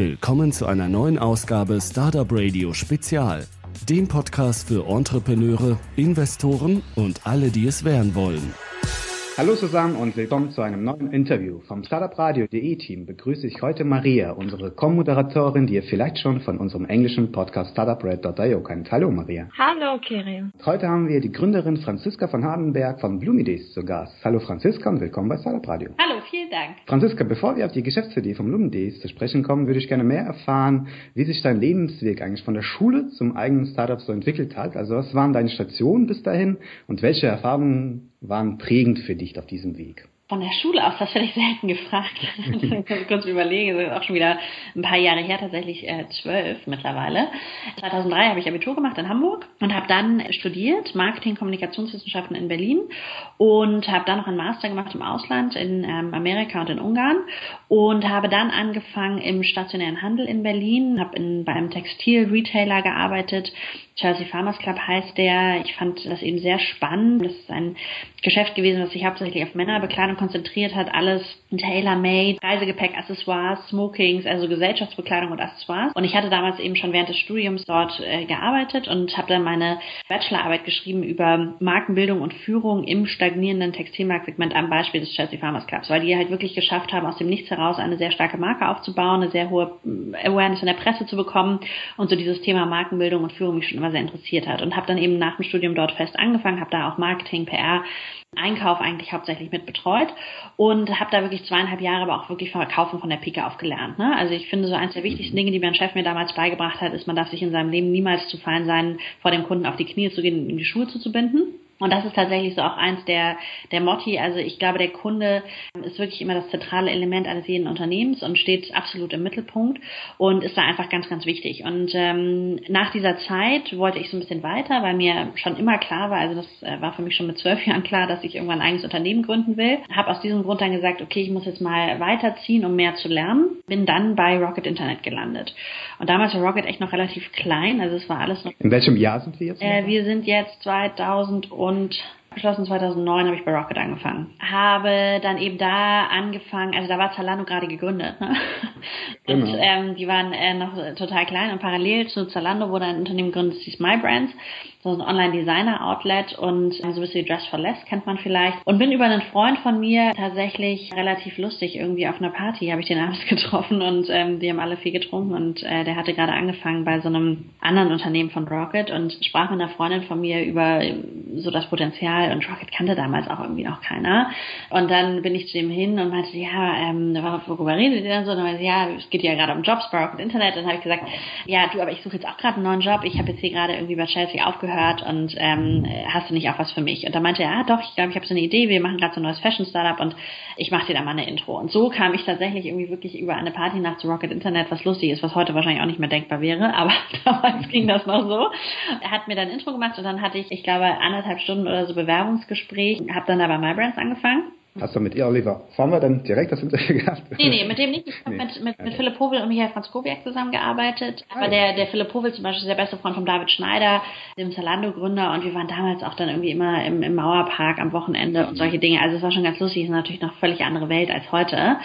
Willkommen zu einer neuen Ausgabe Startup Radio Spezial, dem Podcast für Entrepreneure, Investoren und alle, die es werden wollen. Hallo zusammen und willkommen zu einem neuen Interview. Vom Startupradio.de Team begrüße ich heute Maria, unsere Co-Moderatorin, die ihr vielleicht schon von unserem englischen Podcast StartupRed.io kennt. Hallo Maria. Hallo Kirill. Heute haben wir die Gründerin Franziska von Hardenberg von Blumidays zu Gast. Hallo Franziska und willkommen bei Startup Radio. Hallo, vielen Dank. Franziska, bevor wir auf die Geschäftsidee von Blumidays zu sprechen kommen, würde ich gerne mehr erfahren, wie sich dein Lebensweg eigentlich von der Schule zum eigenen Startup so entwickelt hat. Also was waren deine Stationen bis dahin und welche Erfahrungen waren prägend für dich auf diesem Weg? Von der Schule aus, das werde ich selten gefragt. ich kurz überlegen, das ist auch schon wieder ein paar Jahre her, tatsächlich äh, zwölf mittlerweile. 2003 habe ich Abitur gemacht in Hamburg und habe dann studiert, Marketing, Kommunikationswissenschaften in Berlin und habe dann noch einen Master gemacht im Ausland in ähm, Amerika und in Ungarn und habe dann angefangen im stationären Handel in Berlin, habe bei einem Textil-Retailer gearbeitet, Chelsea Farmers Club heißt der. Ich fand das eben sehr spannend. Das ist ein Geschäft gewesen, das sich hauptsächlich auf Männerbekleidung konzentriert hat. Alles tailor-made, Reisegepäck, Accessoires, Smokings, also Gesellschaftsbekleidung und Accessoires. Und ich hatte damals eben schon während des Studiums dort äh, gearbeitet und habe dann meine Bachelorarbeit geschrieben über Markenbildung und Führung im stagnierenden Textilmarktsegment am Beispiel des Chelsea Farmers Clubs, weil die halt wirklich geschafft haben, aus dem Nichts heraus eine sehr starke Marke aufzubauen, eine sehr hohe äh, Awareness in der Presse zu bekommen und so dieses Thema Markenbildung und Führung mich schon immer sehr interessiert hat und habe dann eben nach dem Studium dort fest angefangen, habe da auch Marketing, PR, Einkauf eigentlich hauptsächlich mit betreut und habe da wirklich zweieinhalb Jahre aber auch wirklich Verkaufen von der Pike auf gelernt. Ne? Also ich finde so eins der wichtigsten Dinge, die mein Chef mir damals beigebracht hat, ist, man darf sich in seinem Leben niemals zu fein sein, vor dem Kunden auf die Knie zu gehen und ihm die Schuhe zuzubinden. Und das ist tatsächlich so auch eins der, der Motti. Also ich glaube, der Kunde ist wirklich immer das zentrale Element eines jeden Unternehmens und steht absolut im Mittelpunkt und ist da einfach ganz, ganz wichtig. Und ähm, nach dieser Zeit wollte ich so ein bisschen weiter, weil mir schon immer klar war, also das äh, war für mich schon mit zwölf Jahren klar, dass ich irgendwann ein eigenes Unternehmen gründen will. Habe aus diesem Grund dann gesagt, okay, ich muss jetzt mal weiterziehen, um mehr zu lernen. Bin dann bei Rocket Internet gelandet. Und damals war Rocket echt noch relativ klein, also es war alles noch. In welchem Jahr sind wir jetzt? Äh, wir sind jetzt 2000 und und Beschlossen 2009 habe ich bei Rocket angefangen. Habe dann eben da angefangen, also da war Zalando gerade gegründet. Ne? Und genau. ähm, die waren äh, noch total klein und parallel zu Zalando wurde ein Unternehmen gegründet, das hieß MyBrands so ein Online-Designer-Outlet und so ein bisschen Dress for Less kennt man vielleicht. Und bin über einen Freund von mir tatsächlich relativ lustig irgendwie auf einer Party, habe ich den abends getroffen und ähm, wir haben alle viel getrunken und äh, der hatte gerade angefangen bei so einem anderen Unternehmen von Rocket und sprach mit einer Freundin von mir über so das Potenzial und Rocket kannte damals auch irgendwie noch keiner. Und dann bin ich zu ihm hin und meinte, ja, ähm, worüber redet ihr denn so? Und dann meinte, ja, es geht ja gerade um Jobs bei Rocket Internet. Und dann habe ich gesagt, ja, du, aber ich suche jetzt auch gerade einen neuen Job. Ich habe jetzt hier gerade irgendwie bei Chelsea aufgehört gehört und ähm, hast du nicht auch was für mich? Und da meinte er, ja doch, ich glaube, ich habe so eine Idee, wir machen gerade so ein neues Fashion-Startup und ich mache dir da mal eine Intro. Und so kam ich tatsächlich irgendwie wirklich über eine Party nach zu Rocket Internet, was lustig ist, was heute wahrscheinlich auch nicht mehr denkbar wäre, aber damals ging das noch so. Er hat mir dann Intro gemacht und dann hatte ich, ich glaube, anderthalb Stunden oder so Bewerbungsgespräch, habe dann da bei MyBrands angefangen Hast du mit ihr, Oliver Sommer, dann direkt das Interview gehabt? Nee, nee, mit dem nicht. Ich habe nee. mit, mit, mit Philipp Povel und Michael Franz Kowiak zusammengearbeitet. Aber ah, der, der Philipp Povel zum Beispiel ist der beste Freund von David Schneider, dem Zalando-Gründer. Und wir waren damals auch dann irgendwie immer im, im Mauerpark am Wochenende und solche Dinge. Also es war schon ganz lustig. Es ist natürlich noch völlig andere Welt als heute.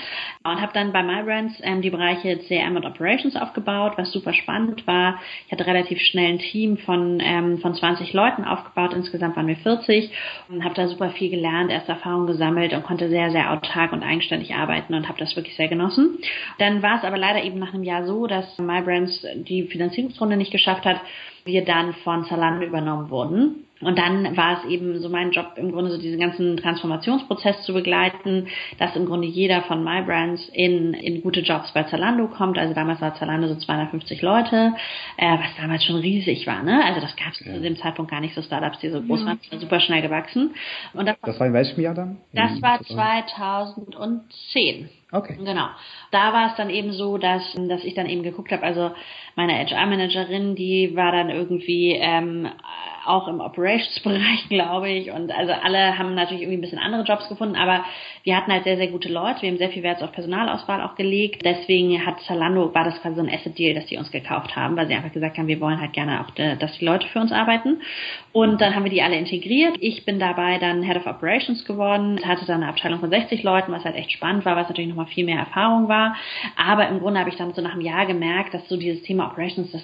Und habe dann bei MyBrands ähm, die Bereiche CRM und Operations aufgebaut, was super spannend war. Ich hatte relativ schnell ein Team von, ähm, von 20 Leuten aufgebaut. Insgesamt waren wir 40 und habe da super viel gelernt, erste Erfahrungen gesammelt und konnte sehr, sehr autark und eigenständig arbeiten und habe das wirklich sehr genossen. Dann war es aber leider eben nach einem Jahr so, dass MyBrands die Finanzierungsrunde nicht geschafft hat, wir dann von Zalando übernommen wurden. Und dann war es eben so mein Job, im Grunde so diesen ganzen Transformationsprozess zu begleiten, dass im Grunde jeder von MyBrands in, in gute Jobs bei Zalando kommt. Also damals war Zalando so 250 Leute, äh, was damals schon riesig war. Ne? Also das gab es ja. zu dem Zeitpunkt gar nicht so Startups, die so groß ja. waren, super schnell gewachsen. Und das, das war in welchem Jahr dann? Das war 2010. Okay. Genau. Da war es dann eben so, dass, dass ich dann eben geguckt habe, also meine HR-Managerin, die war dann irgendwie ähm, auch im Operations-Bereich, glaube ich. Und also alle haben natürlich irgendwie ein bisschen andere Jobs gefunden, aber wir hatten halt sehr, sehr gute Leute. Wir haben sehr viel Wert auf Personalauswahl auch gelegt. Deswegen hat Zalando, war das quasi so ein Asset-Deal, dass die uns gekauft haben, weil sie einfach gesagt haben, wir wollen halt gerne auch, äh, dass die Leute für uns arbeiten. Und dann haben wir die alle integriert. Ich bin dabei dann Head of Operations geworden, hatte dann eine Abteilung von 60 Leuten, was halt echt spannend war, was natürlich nochmal nochmal viel mehr Erfahrung war. Aber im Grunde habe ich dann so nach einem Jahr gemerkt, dass so dieses Thema Operations, das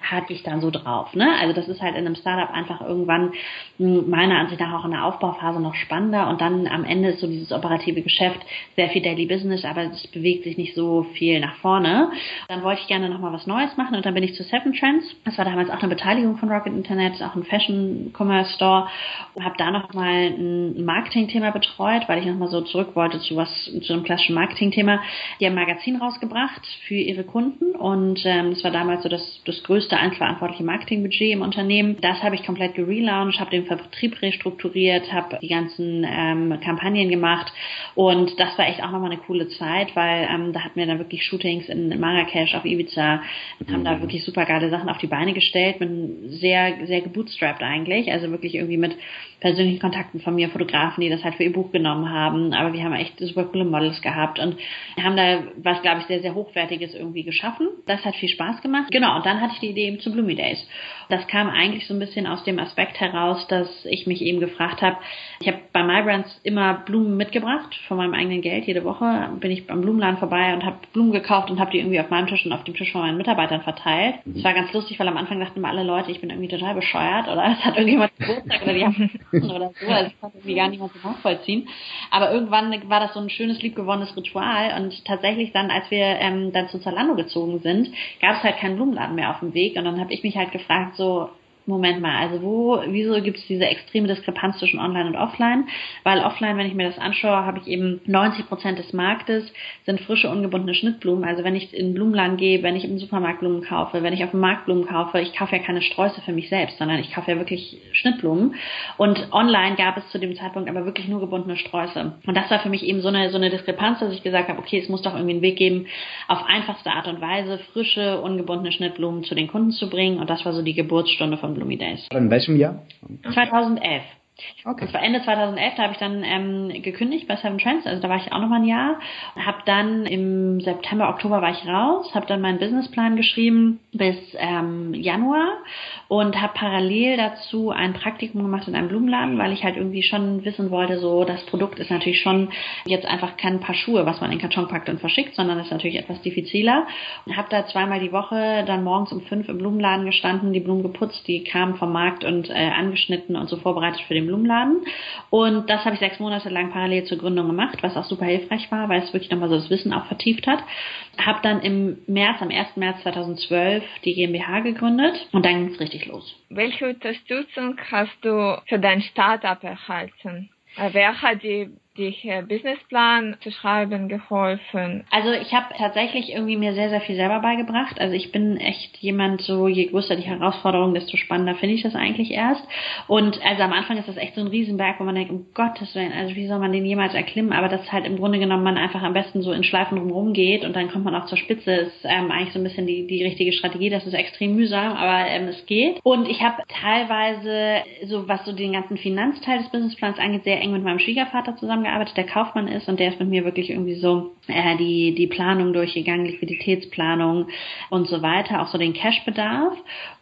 hatte ich dann so drauf. Ne? Also das ist halt in einem Startup einfach irgendwann hm, meiner Ansicht nach auch in der Aufbauphase noch spannender und dann am Ende ist so dieses operative Geschäft sehr viel Daily Business, aber es bewegt sich nicht so viel nach vorne. Dann wollte ich gerne nochmal was Neues machen und dann bin ich zu Seven Trends. Das war damals auch eine Beteiligung von Rocket Internet, auch ein Fashion Commerce Store und habe da nochmal ein Marketing-Thema betreut, weil ich nochmal so zurück wollte zu was, zu einem klassischen Marketing-Thema. Die haben ein Magazin rausgebracht für ihre Kunden und ähm, das war damals so das, das größte größte eigenverantwortliche Marketingbudget im Unternehmen. Das habe ich komplett gelauncht, habe den Vertrieb restrukturiert, habe die ganzen ähm, Kampagnen gemacht und das war echt auch nochmal eine coole Zeit, weil ähm, da hatten wir dann wirklich Shootings in Marrakesch, auf Ibiza, mhm. haben da wirklich super geile Sachen auf die Beine gestellt, mit sehr, sehr gebootstrapped eigentlich, also wirklich irgendwie mit persönlichen Kontakten von mir, Fotografen, die das halt für ihr Buch genommen haben, aber wir haben echt super coole Models gehabt und haben da was, glaube ich, sehr, sehr Hochwertiges irgendwie geschaffen. Das hat viel Spaß gemacht. Genau, und dann hatte ich die Eben zu Bloomy Days. Das kam eigentlich so ein bisschen aus dem Aspekt heraus, dass ich mich eben gefragt habe, ich habe bei MyBrands immer Blumen mitgebracht von meinem eigenen Geld. Jede Woche bin ich beim Blumenladen vorbei und habe Blumen gekauft und habe die irgendwie auf meinem Tisch und auf dem Tisch von meinen Mitarbeitern verteilt. Es war ganz lustig, weil am Anfang dachten immer alle Leute, ich bin irgendwie total bescheuert oder es hat irgendjemand Geburtstag oder die haben oder so. Also das konnte irgendwie gar niemand so nachvollziehen. Aber irgendwann war das so ein schönes, liebgewonnenes Ritual und tatsächlich dann, als wir ähm, dann zu Zalando gezogen sind, gab es halt keinen Blumenladen mehr auf dem Weg und dann habe ich mich halt gefragt, so, Moment mal, also wo, wieso gibt es diese extreme Diskrepanz zwischen Online und Offline? Weil Offline, wenn ich mir das anschaue, habe ich eben 90 Prozent des Marktes sind frische, ungebundene Schnittblumen. Also wenn ich in den Blumenladen gehe, wenn ich im Supermarkt Blumen kaufe, wenn ich auf dem Markt Blumen kaufe, ich kaufe ja keine Sträuße für mich selbst, sondern ich kaufe ja wirklich Schnittblumen. Und online gab es zu dem Zeitpunkt aber wirklich nur gebundene Sträuße. Und das war für mich eben so eine, so eine Diskrepanz, dass ich gesagt habe, okay, es muss doch irgendwie einen Weg geben, auf einfachste Art und Weise frische, ungebundene Schnittblumen zu den Kunden zu bringen. Und das war so die Geburtsstunde von Bloomy Days. In welchem Jahr? 2011. Okay. Das Ende 2011, da habe ich dann ähm, gekündigt bei Seven Trends, also da war ich auch noch mal ein Jahr. Habe dann im September, Oktober war ich raus, habe dann meinen Businessplan geschrieben bis ähm, Januar und habe parallel dazu ein Praktikum gemacht in einem Blumenladen, weil ich halt irgendwie schon wissen wollte, so das Produkt ist natürlich schon jetzt einfach kein paar Schuhe, was man in Karton packt und verschickt, sondern ist natürlich etwas diffiziler. Habe da zweimal die Woche dann morgens um fünf im Blumenladen gestanden, die Blumen geputzt, die kamen vom Markt und äh, angeschnitten und so vorbereitet für den Blumenladen. Und das habe ich sechs Monate lang parallel zur Gründung gemacht, was auch super hilfreich war, weil es wirklich nochmal so das Wissen auch vertieft hat. Habe dann im März, am 1. März 2012 die GmbH gegründet und dann ging es richtig los. Welche Unterstützung hast du für dein Startup erhalten? Wer hat die dich äh, Businessplan zu schreiben geholfen? Also ich habe tatsächlich irgendwie mir sehr, sehr viel selber beigebracht. Also ich bin echt jemand, so je größer die Herausforderung, desto spannender finde ich das eigentlich erst. Und also am Anfang ist das echt so ein Riesenberg, wo man denkt, um Gottes Willen, also wie soll man den jemals erklimmen? Aber das halt im Grunde genommen man einfach am besten so in Schleifen drumherum geht und dann kommt man auch zur Spitze. Ist ähm, eigentlich so ein bisschen die, die richtige Strategie. Das ist extrem mühsam, aber ähm, es geht. Und ich habe teilweise, so was so den ganzen Finanzteil des Businessplans angeht, sehr eng mit meinem Schwiegervater zusammen zusammengearbeitet, der Kaufmann ist und der ist mit mir wirklich irgendwie so äh, die, die Planung durchgegangen, Liquiditätsplanung und so weiter, auch so den Cashbedarf.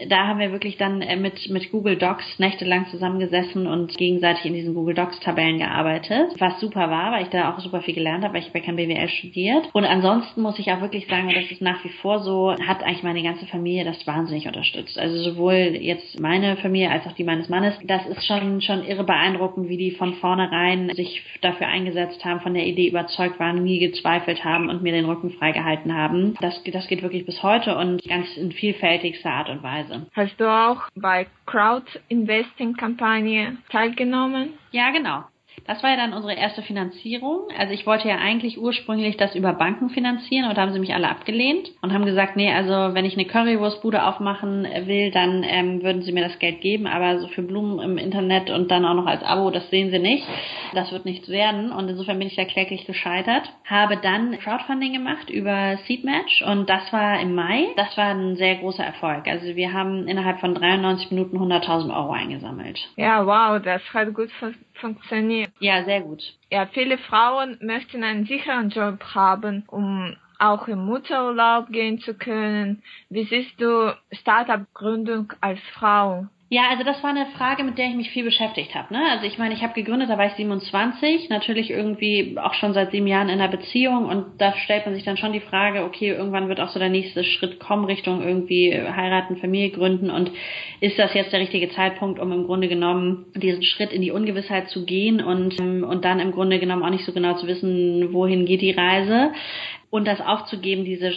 Da haben wir wirklich dann äh, mit, mit Google Docs nächtelang zusammengesessen und gegenseitig in diesen Google Docs Tabellen gearbeitet, was super war, weil ich da auch super viel gelernt habe, weil ich bei kein BWL studiert. Und ansonsten muss ich auch wirklich sagen, das ist nach wie vor so, hat eigentlich meine ganze Familie das wahnsinnig unterstützt. Also sowohl jetzt meine Familie als auch die meines Mannes. Das ist schon, schon irre beeindruckend, wie die von vornherein sich da dafür eingesetzt haben, von der Idee überzeugt waren, nie gezweifelt haben und mir den Rücken freigehalten haben. Das, das geht wirklich bis heute und ganz in vielfältigster Art und Weise. Hast du auch bei Crowd-Investing-Kampagne teilgenommen? Ja, genau. Das war ja dann unsere erste Finanzierung. Also ich wollte ja eigentlich ursprünglich das über Banken finanzieren und da haben sie mich alle abgelehnt und haben gesagt, nee, also wenn ich eine Currywurstbude aufmachen will, dann ähm, würden sie mir das Geld geben, aber so für Blumen im Internet und dann auch noch als Abo, das sehen sie nicht. Das wird nichts werden und insofern bin ich da kläglich gescheitert. Habe dann Crowdfunding gemacht über Seedmatch und das war im Mai. Das war ein sehr großer Erfolg. Also wir haben innerhalb von 93 Minuten 100.000 Euro eingesammelt. Ja, wow, das hat gut funktioniert. Ja, sehr gut. Ja, viele Frauen möchten einen sicheren Job haben, um auch im Mutterurlaub gehen zu können. Wie siehst du Startup-Gründung als Frau? Ja, also das war eine Frage, mit der ich mich viel beschäftigt habe. Ne? Also ich meine, ich habe gegründet, da war ich 27, natürlich irgendwie auch schon seit sieben Jahren in einer Beziehung und da stellt man sich dann schon die Frage, okay, irgendwann wird auch so der nächste Schritt kommen Richtung irgendwie heiraten, Familie gründen und ist das jetzt der richtige Zeitpunkt, um im Grunde genommen diesen Schritt in die Ungewissheit zu gehen und, und dann im Grunde genommen auch nicht so genau zu wissen, wohin geht die Reise und das aufzugeben, diese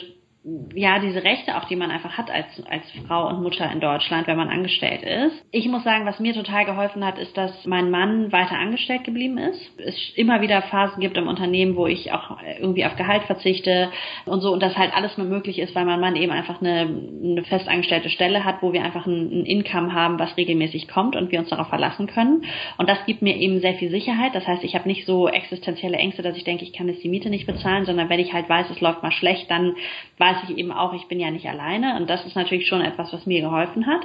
ja, diese Rechte auch, die man einfach hat als, als Frau und Mutter in Deutschland, wenn man angestellt ist. Ich muss sagen, was mir total geholfen hat, ist, dass mein Mann weiter angestellt geblieben ist. Es immer wieder Phasen gibt im Unternehmen, wo ich auch irgendwie auf Gehalt verzichte und so und das halt alles nur möglich ist, weil mein Mann eben einfach eine, eine festangestellte Stelle hat, wo wir einfach ein, ein Income haben, was regelmäßig kommt und wir uns darauf verlassen können. Und das gibt mir eben sehr viel Sicherheit. Das heißt, ich habe nicht so existenzielle Ängste, dass ich denke, ich kann jetzt die Miete nicht bezahlen, sondern wenn ich halt weiß, es läuft mal schlecht, dann weiß weiß ich eben auch, ich bin ja nicht alleine und das ist natürlich schon etwas, was mir geholfen hat.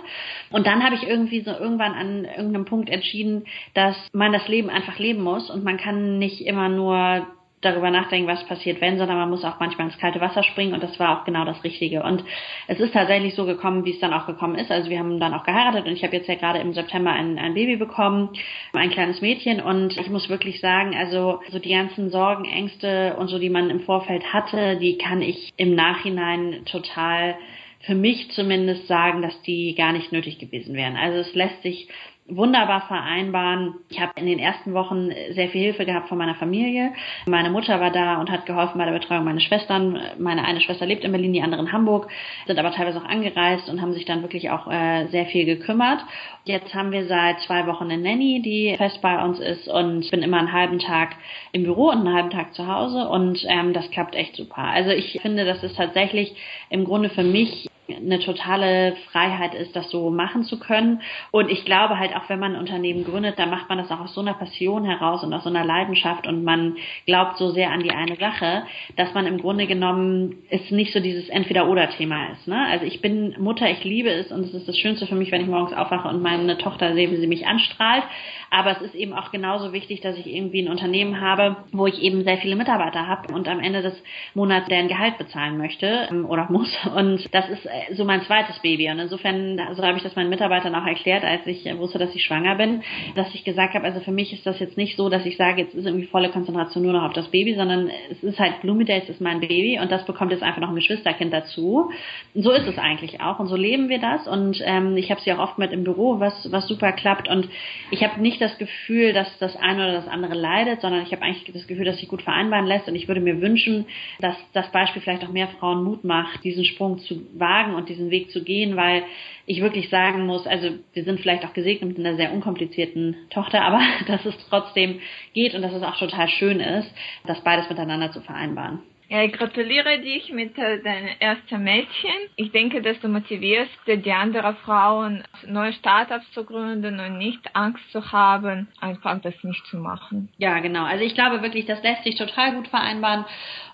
Und dann habe ich irgendwie so irgendwann an irgendeinem Punkt entschieden, dass man das Leben einfach leben muss und man kann nicht immer nur darüber nachdenken, was passiert, wenn, sondern man muss auch manchmal ins kalte Wasser springen und das war auch genau das Richtige. Und es ist tatsächlich so gekommen, wie es dann auch gekommen ist. Also wir haben dann auch geheiratet und ich habe jetzt ja gerade im September ein, ein Baby bekommen, ein kleines Mädchen und ich muss wirklich sagen, also so die ganzen Sorgen, Ängste und so, die man im Vorfeld hatte, die kann ich im Nachhinein total für mich zumindest sagen, dass die gar nicht nötig gewesen wären. Also es lässt sich wunderbar vereinbaren. Ich habe in den ersten Wochen sehr viel Hilfe gehabt von meiner Familie. Meine Mutter war da und hat geholfen bei der Betreuung meiner Schwestern. Meine eine Schwester lebt in Berlin, die andere in Hamburg, sind aber teilweise auch angereist und haben sich dann wirklich auch äh, sehr viel gekümmert. Jetzt haben wir seit zwei Wochen eine Nanny, die fest bei uns ist und bin immer einen halben Tag im Büro und einen halben Tag zu Hause und ähm, das klappt echt super. Also ich finde, das ist tatsächlich im Grunde für mich eine totale Freiheit ist, das so machen zu können. Und ich glaube halt auch, wenn man ein Unternehmen gründet, dann macht man das auch aus so einer Passion heraus und aus so einer Leidenschaft und man glaubt so sehr an die eine Sache, dass man im Grunde genommen es nicht so dieses Entweder-Oder-Thema ist. Ne? Also ich bin Mutter, ich liebe es und es ist das Schönste für mich, wenn ich morgens aufwache und meine Tochter sehe, wie sie mich anstrahlt. Aber es ist eben auch genauso wichtig, dass ich irgendwie ein Unternehmen habe, wo ich eben sehr viele Mitarbeiter habe und am Ende des Monats deren Gehalt bezahlen möchte ähm, oder muss. Und das ist äh, so mein zweites Baby. Und insofern, so habe ich das meinen Mitarbeitern auch erklärt, als ich wusste, dass ich schwanger bin, dass ich gesagt habe, also für mich ist das jetzt nicht so, dass ich sage, jetzt ist irgendwie volle Konzentration nur noch auf das Baby, sondern es ist halt Bloomingdale's ist mein Baby und das bekommt jetzt einfach noch ein Geschwisterkind dazu. So ist es eigentlich auch und so leben wir das und ähm, ich habe sie auch oft mit im Büro, was was super klappt und ich habe nicht das Gefühl, dass das eine oder das andere leidet, sondern ich habe eigentlich das Gefühl, dass sich gut vereinbaren lässt. Und ich würde mir wünschen, dass das Beispiel vielleicht auch mehr Frauen Mut macht, diesen Sprung zu wagen und diesen Weg zu gehen, weil ich wirklich sagen muss, also wir sind vielleicht auch gesegnet mit einer sehr unkomplizierten Tochter, aber dass es trotzdem geht und dass es auch total schön ist, das beides miteinander zu vereinbaren. Ja, ich gratuliere dich mit äh, deinem ersten Mädchen. Ich denke, dass du motivierst die anderen Frauen, neue Startups zu gründen und nicht Angst zu haben, einfach das nicht zu machen. Ja, genau. Also ich glaube wirklich, das lässt sich total gut vereinbaren.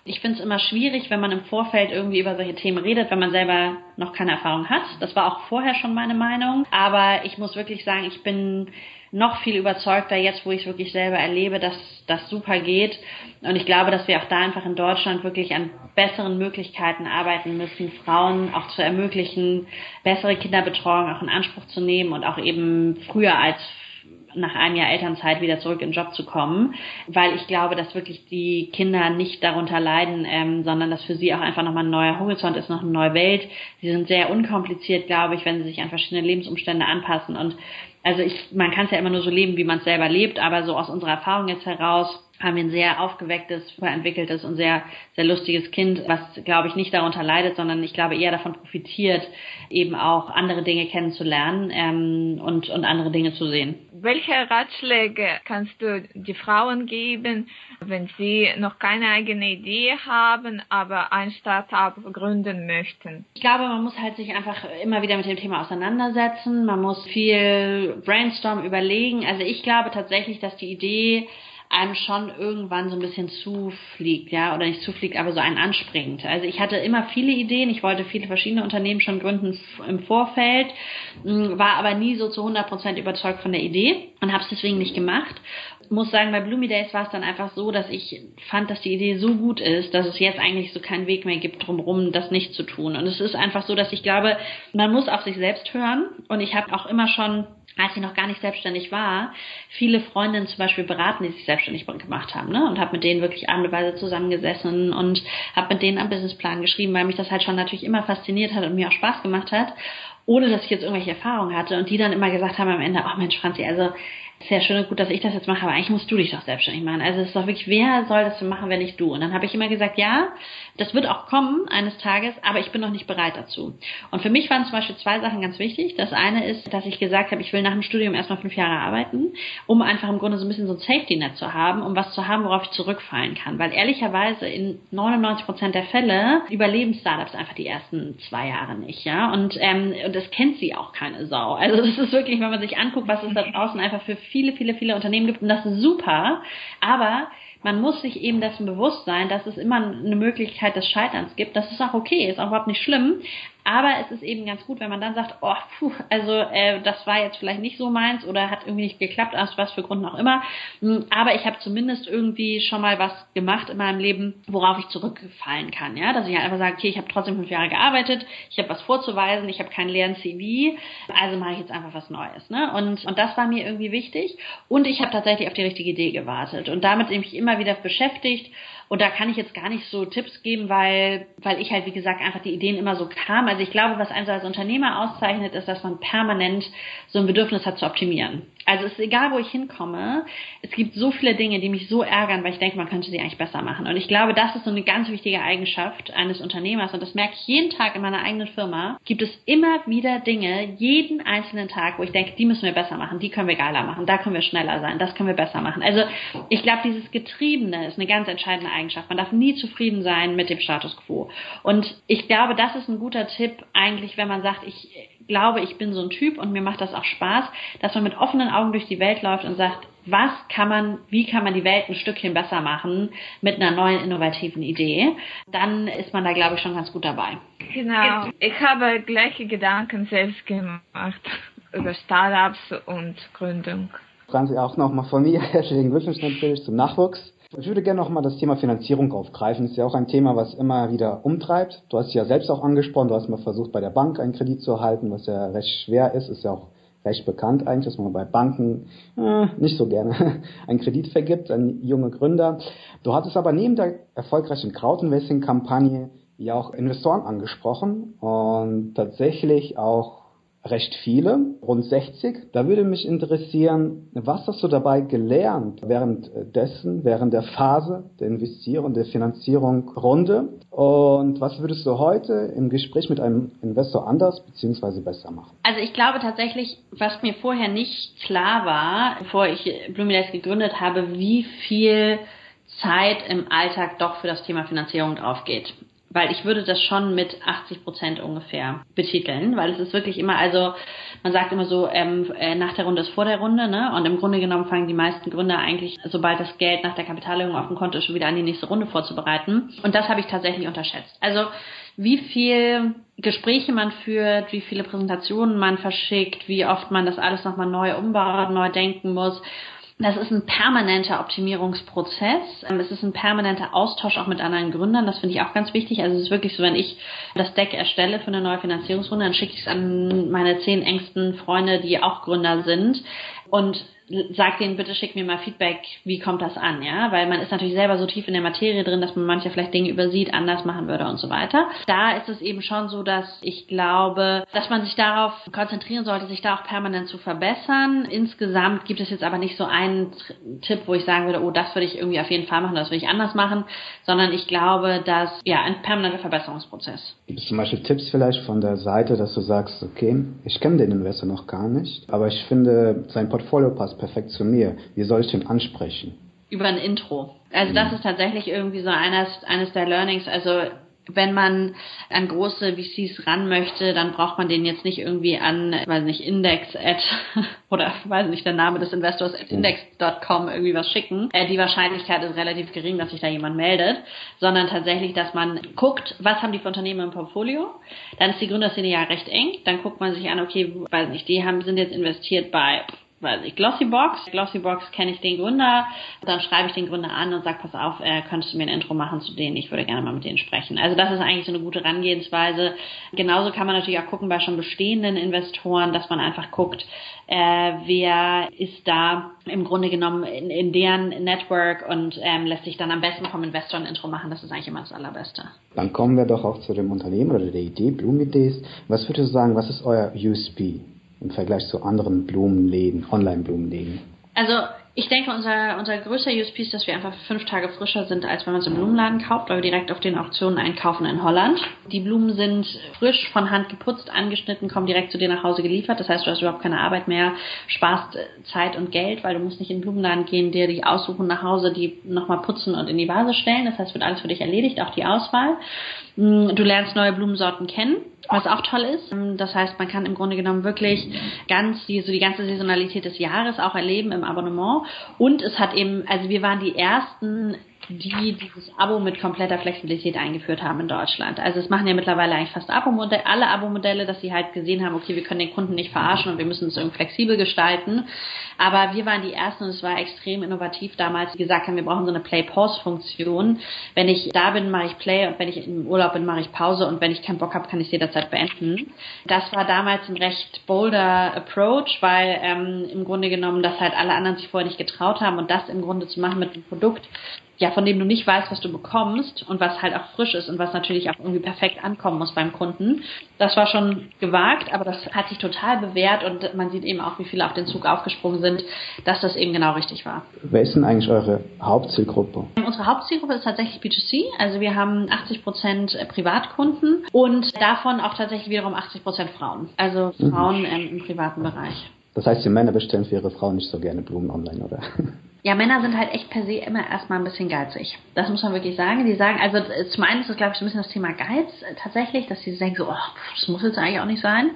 Ich finde es immer schwierig, wenn man im Vorfeld irgendwie über solche Themen redet, wenn man selber noch keine Erfahrung hat. Das war auch vorher schon meine Meinung. Aber ich muss wirklich sagen, ich bin noch viel überzeugter jetzt, wo ich es wirklich selber erlebe, dass das super geht. Und ich glaube, dass wir auch da einfach in Deutschland wirklich an besseren Möglichkeiten arbeiten müssen, Frauen auch zu ermöglichen, bessere Kinderbetreuung auch in Anspruch zu nehmen und auch eben früher als nach einem Jahr Elternzeit wieder zurück in den Job zu kommen, weil ich glaube, dass wirklich die Kinder nicht darunter leiden, ähm, sondern dass für sie auch einfach nochmal ein neuer Horizont ist, noch eine neue Welt. Sie sind sehr unkompliziert, glaube ich, wenn sie sich an verschiedene Lebensumstände anpassen und also ich, man kann es ja immer nur so leben, wie man es selber lebt, aber so aus unserer Erfahrung jetzt heraus haben wir ein sehr aufgewecktes, entwickeltes und sehr, sehr lustiges Kind, was, glaube ich, nicht darunter leidet, sondern ich glaube eher davon profitiert, eben auch andere Dinge kennenzulernen ähm, und, und andere Dinge zu sehen. Welche Ratschläge kannst du die Frauen geben, wenn sie noch keine eigene Idee haben, aber ein Startup gründen möchten? Ich glaube, man muss halt sich einfach immer wieder mit dem Thema auseinandersetzen. Man muss viel brainstorm überlegen. Also ich glaube tatsächlich, dass die Idee einem schon irgendwann so ein bisschen zufliegt, ja, oder nicht zufliegt, aber so einen anspringt. Also ich hatte immer viele Ideen, ich wollte viele verschiedene Unternehmen schon gründen im Vorfeld, war aber nie so zu 100 Prozent überzeugt von der Idee und habe es deswegen nicht gemacht. muss sagen, bei Bloomy Days war es dann einfach so, dass ich fand, dass die Idee so gut ist, dass es jetzt eigentlich so keinen Weg mehr gibt, drumherum das nicht zu tun. Und es ist einfach so, dass ich glaube, man muss auf sich selbst hören. Und ich habe auch immer schon als ich noch gar nicht selbstständig war, viele Freundinnen zum Beispiel beraten, die sich selbstständig gemacht haben, ne? Und habe mit denen wirklich abendeweise zusammengesessen und habe mit denen einen Businessplan geschrieben, weil mich das halt schon natürlich immer fasziniert hat und mir auch Spaß gemacht hat, ohne dass ich jetzt irgendwelche Erfahrungen hatte und die dann immer gesagt haben am Ende, ach oh Mensch, Franzi, also sehr schön und gut, dass ich das jetzt mache, aber eigentlich musst du dich doch selbstständig machen. Also es ist doch wirklich, wer soll das machen, wenn nicht du? Und dann habe ich immer gesagt, ja, das wird auch kommen eines Tages, aber ich bin noch nicht bereit dazu. Und für mich waren zum Beispiel zwei Sachen ganz wichtig. Das eine ist, dass ich gesagt habe, ich will nach dem Studium erstmal fünf Jahre arbeiten, um einfach im Grunde so ein bisschen so ein Safety-Net zu haben, um was zu haben, worauf ich zurückfallen kann. Weil ehrlicherweise in 99 Prozent der Fälle überleben Startups einfach die ersten zwei Jahre nicht, ja. Und, ähm, und das kennt sie auch keine Sau. Also das ist wirklich, wenn man sich anguckt, was es da draußen einfach für viele, viele, viele Unternehmen gibt, und das ist super. Aber man muss sich eben dessen bewusst sein, dass es immer eine Möglichkeit des Scheiterns gibt. Das ist auch okay, ist auch überhaupt nicht schlimm. Aber es ist eben ganz gut, wenn man dann sagt, oh, puh, also äh, das war jetzt vielleicht nicht so meins oder hat irgendwie nicht geklappt, aus was für Gründen auch immer. Hm, aber ich habe zumindest irgendwie schon mal was gemacht in meinem Leben, worauf ich zurückfallen kann. Ja, dass ich halt einfach sage, okay, ich habe trotzdem fünf Jahre gearbeitet, ich habe was vorzuweisen, ich habe keinen leeren CV, also mache ich jetzt einfach was Neues. Ne? Und, und das war mir irgendwie wichtig. Und ich habe tatsächlich auf die richtige Idee gewartet und damit mich immer wieder beschäftigt und da kann ich jetzt gar nicht so Tipps geben, weil, weil ich halt, wie gesagt, einfach die Ideen immer so kam. Also ich glaube, was einen so als Unternehmer auszeichnet, ist, dass man permanent so ein Bedürfnis hat zu optimieren. Also es ist egal, wo ich hinkomme. Es gibt so viele Dinge, die mich so ärgern, weil ich denke, man könnte sie eigentlich besser machen. Und ich glaube, das ist so eine ganz wichtige Eigenschaft eines Unternehmers. Und das merke ich jeden Tag in meiner eigenen Firma. Gibt es immer wieder Dinge, jeden einzelnen Tag, wo ich denke, die müssen wir besser machen, die können wir geiler machen, da können wir schneller sein, das können wir besser machen. Also ich glaube, dieses Getriebene ist eine ganz entscheidende Eigenschaft. Man darf nie zufrieden sein mit dem Status quo. Und ich glaube, das ist ein guter Tipp eigentlich, wenn man sagt, ich glaube, ich bin so ein Typ und mir macht das auch Spaß, dass man mit offenen Augen durch die Welt läuft und sagt, was kann man, wie kann man die Welt ein Stückchen besser machen mit einer neuen innovativen Idee, dann ist man da, glaube ich, schon ganz gut dabei. Genau. Ich habe gleiche Gedanken selbst gemacht über Startups und Gründung. Franzi, auch nochmal von mir herzlichen Glückwunsch natürlich zum Nachwuchs. Ich würde gerne nochmal das Thema Finanzierung aufgreifen. Das ist ja auch ein Thema, was immer wieder umtreibt. Du hast ja selbst auch angesprochen, du hast mal versucht, bei der Bank einen Kredit zu erhalten, was ja recht schwer ist, ist ja auch recht bekannt eigentlich, dass man bei Banken äh, nicht so gerne einen Kredit vergibt an junge Gründer. Du hattest aber neben der erfolgreichen Crowdinvesting-Kampagne ja auch Investoren angesprochen und tatsächlich auch recht viele, rund 60. Da würde mich interessieren, was hast du dabei gelernt währenddessen, während der Phase der Investierung, der Finanzierung Runde? Und was würdest du heute im Gespräch mit einem Investor anders bzw. besser machen? Also ich glaube tatsächlich, was mir vorher nicht klar war, bevor ich Blumides gegründet habe, wie viel Zeit im Alltag doch für das Thema Finanzierung drauf geht weil ich würde das schon mit 80 Prozent ungefähr betiteln, weil es ist wirklich immer, also man sagt immer so, ähm, äh, nach der Runde ist vor der Runde, ne? Und im Grunde genommen fangen die meisten Gründer eigentlich, sobald das Geld nach der Kapitalerhöhung auf dem Konto ist, schon wieder an die nächste Runde vorzubereiten. Und das habe ich tatsächlich unterschätzt. Also wie viel Gespräche man führt, wie viele Präsentationen man verschickt, wie oft man das alles nochmal neu umbaut, neu denken muss das ist ein permanenter Optimierungsprozess. Ähm, es ist ein permanenter Austausch auch mit anderen Gründern. Das finde ich auch ganz wichtig. Also es ist wirklich so, wenn ich das Deck erstelle für eine neue Finanzierungsrunde, dann schicke ich es an meine zehn engsten Freunde, die auch Gründer sind. Und sag denen bitte schick mir mal Feedback, wie kommt das an, ja, weil man ist natürlich selber so tief in der Materie drin, dass man manche vielleicht Dinge übersieht, anders machen würde und so weiter. Da ist es eben schon so, dass ich glaube, dass man sich darauf konzentrieren sollte, sich da auch permanent zu verbessern. Insgesamt gibt es jetzt aber nicht so einen Tipp, wo ich sagen würde, oh, das würde ich irgendwie auf jeden Fall machen, das würde ich anders machen, sondern ich glaube, dass ja ein permanenter Verbesserungsprozess. Gibt es zum Beispiel Tipps vielleicht von der Seite, dass du sagst, okay, ich kenne den Investor noch gar nicht, aber ich finde, sein Portfolio passt perfekt zu mir. Wie soll ich den ansprechen? Über ein Intro. Also das mhm. ist tatsächlich irgendwie so eines, eines der Learnings. Also wenn man an große VCs ran möchte, dann braucht man den jetzt nicht irgendwie an, weiß nicht, Index at oder weiß nicht, der Name des Investors at index.com irgendwie was schicken. Äh, die Wahrscheinlichkeit ist relativ gering, dass sich da jemand meldet, sondern tatsächlich, dass man guckt, was haben die für Unternehmen im Portfolio. Dann ist die Gründerszene ja recht eng. Dann guckt man sich an, okay, weiß nicht, die haben, sind jetzt investiert bei weiß ich, Glossybox. Glossybox kenne ich den Gründer. Dann schreibe ich den Gründer an und sage, pass auf, äh, könntest du mir ein Intro machen zu denen? Ich würde gerne mal mit denen sprechen. Also das ist eigentlich so eine gute Herangehensweise. Genauso kann man natürlich auch gucken bei schon bestehenden Investoren, dass man einfach guckt, äh, wer ist da im Grunde genommen in, in deren Network und ähm, lässt sich dann am besten vom Investor ein Intro machen. Das ist eigentlich immer das Allerbeste. Dann kommen wir doch auch zu dem Unternehmen oder der Idee, Blumen-Idees. Was würdest du sagen, was ist euer USP? Im Vergleich zu anderen Blumenläden, Online-Blumenläden? Also ich denke, unser, unser größter USP ist, dass wir einfach fünf Tage frischer sind, als wenn man es im Blumenladen kauft, weil wir direkt auf den Auktionen einkaufen in Holland. Die Blumen sind frisch von Hand geputzt, angeschnitten, kommen direkt zu dir nach Hause geliefert. Das heißt, du hast überhaupt keine Arbeit mehr, sparst Zeit und Geld, weil du musst nicht in den Blumenladen gehen, dir die aussuchen nach Hause, die nochmal putzen und in die Vase stellen. Das heißt, wird alles für dich erledigt, auch die Auswahl. Mm, du lernst neue Blumensorten kennen, was auch toll ist. Mm, das heißt, man kann im Grunde genommen wirklich ganz die, so die ganze Saisonalität des Jahres auch erleben im Abonnement. Und es hat eben, also wir waren die ersten die dieses Abo mit kompletter Flexibilität eingeführt haben in Deutschland. Also es machen ja mittlerweile eigentlich fast Abo-Modelle, alle Abo-Modelle, dass sie halt gesehen haben, okay, wir können den Kunden nicht verarschen und wir müssen es irgendwie flexibel gestalten. Aber wir waren die Ersten und es war extrem innovativ damals, die gesagt haben, wir brauchen so eine Play-Pause-Funktion. Wenn ich da bin, mache ich Play und wenn ich im Urlaub bin, mache ich Pause und wenn ich keinen Bock habe, kann ich jederzeit beenden. Das war damals ein recht bolder Approach, weil ähm, im Grunde genommen das halt alle anderen sich vorher nicht getraut haben und das im Grunde zu machen mit einem Produkt, ja, von dem du nicht weißt, was du bekommst und was halt auch frisch ist und was natürlich auch irgendwie perfekt ankommen muss beim Kunden. Das war schon gewagt, aber das hat sich total bewährt und man sieht eben auch, wie viele auf den Zug aufgesprungen sind, dass das eben genau richtig war. Wer ist denn eigentlich eure Hauptzielgruppe? Unsere Hauptzielgruppe ist tatsächlich B2C, also wir haben 80 Prozent Privatkunden und davon auch tatsächlich wiederum 80 Prozent Frauen, also mhm. Frauen mhm. ähm, im privaten Bereich. Das heißt, die Männer bestellen für ihre Frauen nicht so gerne Blumen online, oder? Ja, Männer sind halt echt per se immer erstmal ein bisschen geizig. Das muss man wirklich sagen. Die sagen, also äh, zum einen ist das, glaube ich, ein bisschen das Thema Geiz äh, tatsächlich, dass sie denken so, oh, das muss jetzt eigentlich auch nicht sein.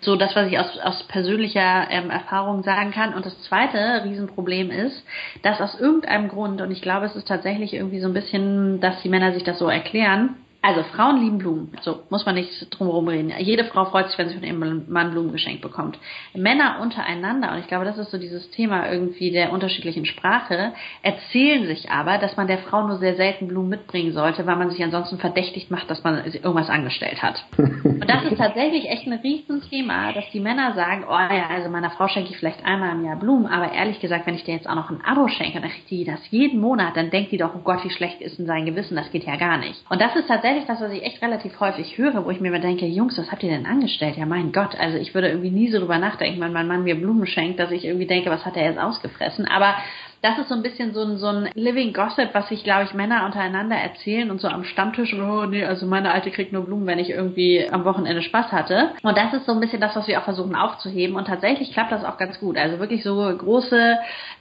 So das, was ich aus, aus persönlicher ähm, Erfahrung sagen kann. Und das zweite Riesenproblem ist, dass aus irgendeinem Grund, und ich glaube, es ist tatsächlich irgendwie so ein bisschen, dass die Männer sich das so erklären, also Frauen lieben Blumen, so muss man nicht drum herum reden. Jede Frau freut sich, wenn sie von ihrem Mann Blumen geschenkt bekommt. Männer untereinander, und ich glaube, das ist so dieses Thema irgendwie der unterschiedlichen Sprache, erzählen sich aber, dass man der Frau nur sehr selten Blumen mitbringen sollte, weil man sich ansonsten verdächtigt macht, dass man irgendwas angestellt hat. Und das ist tatsächlich echt ein Riesenthema, dass die Männer sagen, oh ja, also meiner Frau schenke ich vielleicht einmal im Jahr Blumen, aber ehrlich gesagt, wenn ich dir jetzt auch noch ein Abo schenke, dann kriegt die das jeden Monat, dann denkt die doch, oh Gott, wie schlecht ist denn sein Gewissen, das geht ja gar nicht. Und das ist tatsächlich tatsächlich das, was ich echt relativ häufig höre, wo ich mir immer denke, Jungs, was habt ihr denn angestellt? Ja, mein Gott, also ich würde irgendwie nie so drüber nachdenken, wenn mein Mann mir Blumen schenkt, dass ich irgendwie denke, was hat er jetzt ausgefressen? Aber das ist so ein bisschen so ein, so ein Living Gossip, was sich, glaube ich, Männer untereinander erzählen und so am Stammtisch, oh nee, also meine Alte kriegt nur Blumen, wenn ich irgendwie am Wochenende Spaß hatte. Und das ist so ein bisschen das, was wir auch versuchen aufzuheben. Und tatsächlich klappt das auch ganz gut. Also wirklich so große,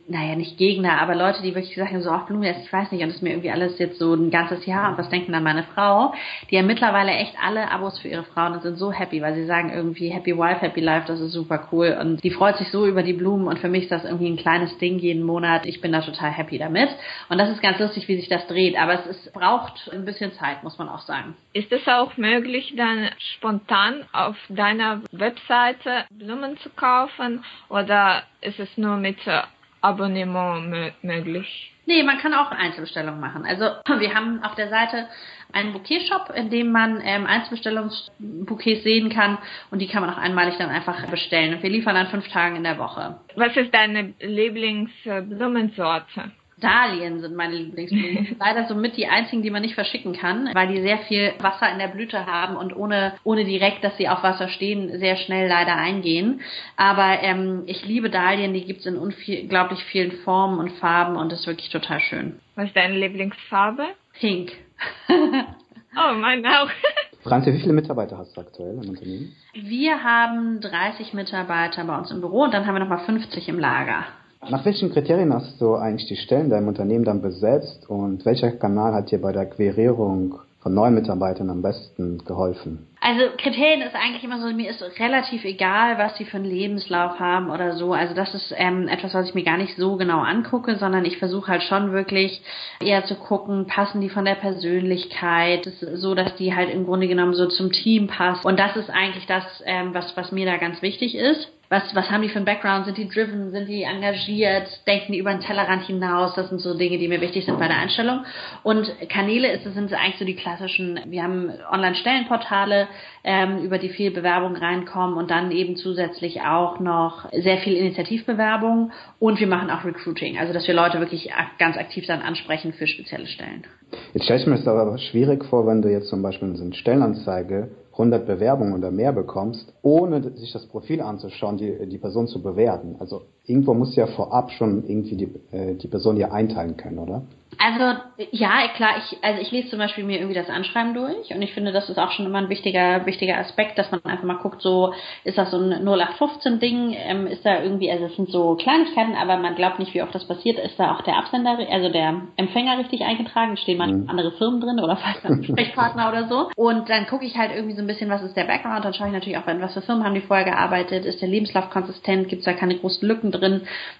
naja, nicht Gegner, aber Leute, die wirklich sagen, so, ach, Blumen, ich weiß nicht, und das ist mir irgendwie alles jetzt so ein ganzes Jahr und was denken dann meine Frau? Die haben mittlerweile echt alle Abos für ihre Frauen und sind so happy, weil sie sagen irgendwie Happy Wife, Happy Life, das ist super cool. Und die freut sich so über die Blumen und für mich ist das irgendwie ein kleines Ding jeden Monat ich bin da total happy damit. Und das ist ganz lustig, wie sich das dreht. Aber es ist, braucht ein bisschen Zeit, muss man auch sagen. Ist es auch möglich, dann spontan auf deiner Webseite Blumen zu kaufen oder ist es nur mit Abonnement möglich? Nee, man kann auch Einzelbestellungen machen. Also wir haben auf der Seite einen Bouquet-Shop, in dem man ähm, Einzelbestellungsbouquets sehen kann und die kann man auch einmalig dann einfach bestellen. Und wir liefern dann fünf Tage in der Woche. Was ist deine Lieblingsblumensorte? Dahlien sind meine Lieblingsblumen. Leider somit die einzigen, die man nicht verschicken kann, weil die sehr viel Wasser in der Blüte haben und ohne, ohne direkt, dass sie auf Wasser stehen, sehr schnell leider eingehen. Aber ähm, ich liebe Dahlien, die gibt es in unglaublich vielen Formen und Farben und das ist wirklich total schön. Was ist deine Lieblingsfarbe? Pink. oh, mein auch. Franzi, wie viele Mitarbeiter hast du aktuell im Unternehmen? Wir haben 30 Mitarbeiter bei uns im Büro und dann haben wir nochmal 50 im Lager. Nach welchen Kriterien hast du eigentlich die Stellen deinem Unternehmen dann besetzt und welcher Kanal hat dir bei der Querierung von neuen Mitarbeitern am besten geholfen? Also Kriterien ist eigentlich immer so, mir ist relativ egal, was sie für einen Lebenslauf haben oder so. Also das ist ähm, etwas, was ich mir gar nicht so genau angucke, sondern ich versuche halt schon wirklich eher zu gucken, passen die von der Persönlichkeit, so dass die halt im Grunde genommen so zum Team passen. Und das ist eigentlich das, ähm, was, was mir da ganz wichtig ist. Was, was haben die für einen Background, sind die driven, sind die engagiert, denken die über den Tellerrand hinaus, das sind so Dinge, die mir wichtig sind bei der Einstellung. Und Kanäle ist, das sind eigentlich so die klassischen, wir haben Online-Stellenportale, ähm, über die viel Bewerbung reinkommen und dann eben zusätzlich auch noch sehr viel Initiativbewerbung. Und wir machen auch Recruiting, also dass wir Leute wirklich ganz aktiv dann ansprechen für spezielle Stellen. Jetzt stelle ich mir das aber schwierig vor, wenn du jetzt zum Beispiel so eine Stellenanzeige 100 Bewerbungen oder mehr bekommst, ohne sich das Profil anzuschauen, die, die Person zu bewerten. Also irgendwo muss ja vorab schon irgendwie die, äh, die Person ja einteilen können, oder? Also ja, klar, ich, also ich lese zum Beispiel mir irgendwie das Anschreiben durch und ich finde, das ist auch schon immer ein wichtiger, wichtiger Aspekt, dass man einfach mal guckt, so ist das so ein 0815-Ding, ähm, ist da irgendwie, also es sind so Kleinigkeiten, aber man glaubt nicht, wie oft das passiert, ist da auch der Absender, also der Empfänger richtig eingetragen, stehen manchmal mhm. andere Firmen drin oder vielleicht ein Sprechpartner oder so. Und dann gucke ich halt irgendwie so ein bisschen, was ist der Background, dann schaue ich natürlich auch, was für Firmen haben die vorher gearbeitet, ist der Lebenslauf konsistent, gibt es da keine großen Lücken drin.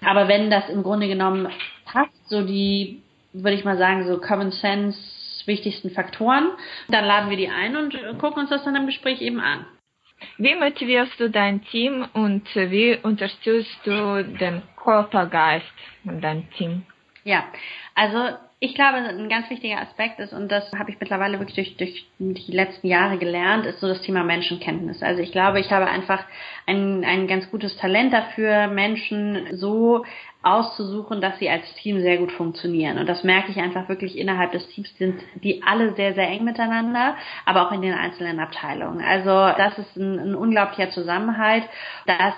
Aber wenn das im Grunde genommen passt, so die würde ich mal sagen, so Common Sense wichtigsten Faktoren. Dann laden wir die ein und gucken uns das dann im Gespräch eben an. Wie motivierst du dein Team und wie unterstützt du den Körpergeist in deinem Team? Ja, also ich glaube, ein ganz wichtiger Aspekt ist, und das habe ich mittlerweile wirklich durch, durch die letzten Jahre gelernt, ist so das Thema Menschenkenntnis. Also ich glaube, ich habe einfach ein, ein ganz gutes Talent dafür, Menschen so auszusuchen, dass sie als Team sehr gut funktionieren. Und das merke ich einfach wirklich innerhalb des Teams sind die alle sehr, sehr eng miteinander, aber auch in den einzelnen Abteilungen. Also das ist ein, ein unglaublicher Zusammenhalt, dass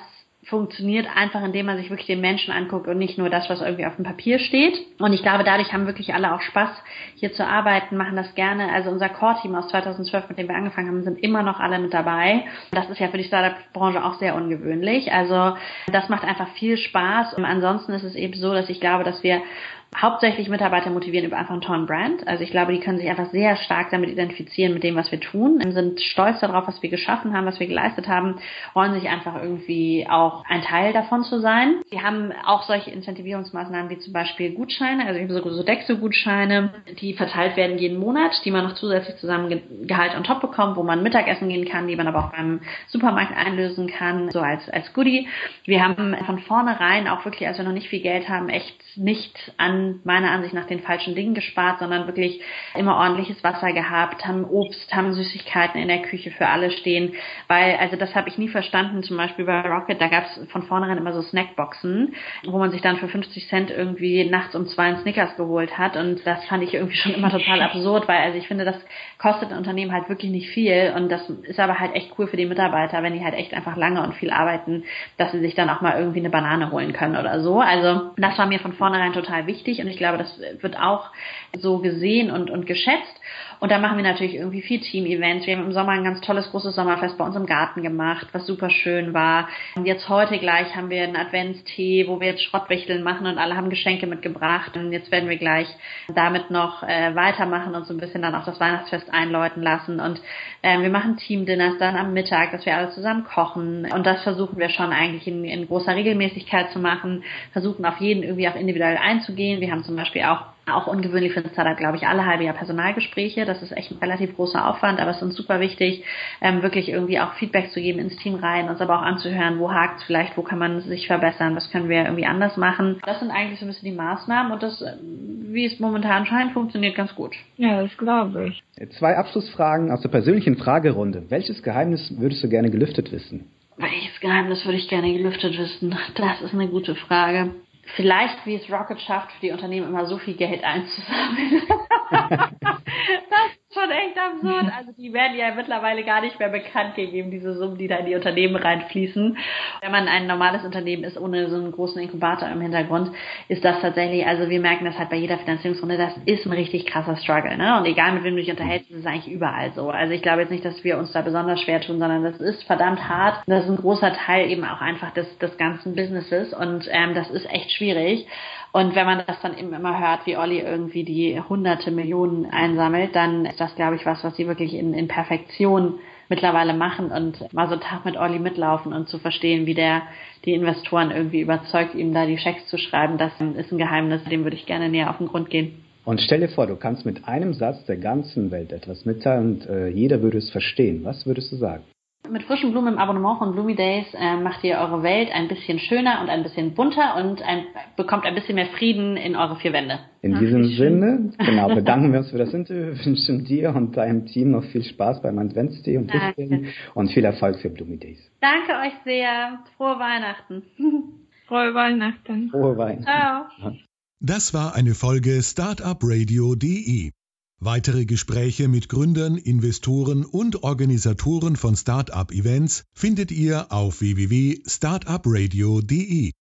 funktioniert einfach, indem man sich wirklich den Menschen anguckt und nicht nur das, was irgendwie auf dem Papier steht. Und ich glaube, dadurch haben wirklich alle auch Spaß, hier zu arbeiten, machen das gerne. Also unser Core-Team aus 2012, mit dem wir angefangen haben, sind immer noch alle mit dabei. Das ist ja für die Startup-Branche auch sehr ungewöhnlich. Also das macht einfach viel Spaß. Und ansonsten ist es eben so, dass ich glaube, dass wir hauptsächlich Mitarbeiter motivieren über einfach einen tollen Brand. Also ich glaube, die können sich einfach sehr stark damit identifizieren mit dem, was wir tun, sind stolz darauf, was wir geschaffen haben, was wir geleistet haben, wollen sich einfach irgendwie auch ein Teil davon zu sein. Sie haben auch solche Incentivierungsmaßnahmen wie zum Beispiel Gutscheine, also so, so Dexo-Gutscheine, die verteilt werden jeden Monat, die man noch zusätzlich zusammen Gehalt on top bekommt, wo man Mittagessen gehen kann, die man aber auch beim Supermarkt einlösen kann, so als, als Goodie. Wir haben von vornherein auch wirklich, als wir noch nicht viel Geld haben, echt nicht an meiner Ansicht nach den falschen Dingen gespart, sondern wirklich immer ordentliches Wasser gehabt, haben Obst, haben Süßigkeiten in der Küche für alle stehen, weil, also das habe ich nie verstanden, zum Beispiel bei Rocket, da gab es von vornherein immer so Snackboxen, wo man sich dann für 50 Cent irgendwie nachts um zwei einen Snickers geholt hat. Und das fand ich irgendwie schon immer total absurd, weil also ich finde, das kostet ein Unternehmen halt wirklich nicht viel. Und das ist aber halt echt cool für die Mitarbeiter, wenn die halt echt einfach lange und viel arbeiten, dass sie sich dann auch mal irgendwie eine Banane holen können oder so. Also das war mir von vornherein total wichtig wichtig und ich glaube, das wird auch so gesehen und, und geschätzt. Und da machen wir natürlich irgendwie viel Team-Events. Wir haben im Sommer ein ganz tolles großes Sommerfest bei uns im Garten gemacht, was super schön war. Und jetzt heute gleich haben wir einen Adventstee, wo wir jetzt Schrottwichteln machen und alle haben Geschenke mitgebracht. Und jetzt werden wir gleich damit noch äh, weitermachen und so ein bisschen dann auch das Weihnachtsfest einläuten lassen. Und äh, wir machen Team-Dinners dann am Mittag, dass wir alle zusammen kochen. Und das versuchen wir schon eigentlich in, in großer Regelmäßigkeit zu machen. Versuchen auf jeden irgendwie auch individuell einzugehen. Wir haben zum Beispiel auch auch ungewöhnlich für ein Startup, glaube ich, alle halbe Jahr Personalgespräche. Das ist echt ein relativ großer Aufwand, aber es ist uns super wichtig, ähm, wirklich irgendwie auch Feedback zu geben ins Team rein, uns aber auch anzuhören, wo hakt es vielleicht, wo kann man sich verbessern, was können wir irgendwie anders machen. Das sind eigentlich so ein bisschen die Maßnahmen und das, wie es momentan scheint, funktioniert ganz gut. Ja, das glaube ich. Zwei Abschlussfragen aus der persönlichen Fragerunde. Welches Geheimnis würdest du gerne gelüftet wissen? Welches Geheimnis würde ich gerne gelüftet wissen? Das ist eine gute Frage vielleicht, wie es Rocket schafft, für die Unternehmen immer so viel Geld einzusammeln. das schon echt absurd. Also die werden ja mittlerweile gar nicht mehr bekannt gegeben, diese Summen, die da in die Unternehmen reinfließen. Wenn man ein normales Unternehmen ist, ohne so einen großen Inkubator im Hintergrund, ist das tatsächlich, also wir merken das halt bei jeder Finanzierungsrunde, das ist ein richtig krasser Struggle. Ne? Und egal mit wem du dich unterhältst, ist es eigentlich überall so. Also ich glaube jetzt nicht, dass wir uns da besonders schwer tun, sondern das ist verdammt hart. Das ist ein großer Teil eben auch einfach des, des ganzen Businesses und ähm, das ist echt schwierig. Und wenn man das dann eben immer hört, wie Olli irgendwie die hunderte Millionen einsammelt, dann ist das, glaube ich, was, was sie wirklich in, in Perfektion mittlerweile machen und mal so einen Tag mit Olli mitlaufen und zu verstehen, wie der die Investoren irgendwie überzeugt, ihm da die Schecks zu schreiben, das ist ein Geheimnis, dem würde ich gerne näher auf den Grund gehen. Und stell dir vor, du kannst mit einem Satz der ganzen Welt etwas mitteilen und äh, jeder würde es verstehen. Was würdest du sagen? Mit frischen Blumen im Abonnement von Bloomy Days äh, macht ihr eure Welt ein bisschen schöner und ein bisschen bunter und ein, bekommt ein bisschen mehr Frieden in eure vier Wände. In Ach, diesem Sinne, genau, bedanken wir uns für das Interview, wünschen dir und deinem Team noch viel Spaß beim Adventstee und Lichtbilden und viel Erfolg für Bloomy Days. Danke euch sehr. Frohe Weihnachten. Frohe Weihnachten. Frohe Weihnachten. Ciao. Das war eine Folge Startupradio.de. Weitere Gespräche mit Gründern, Investoren und Organisatoren von Startup-Events findet ihr auf www.startupradio.de.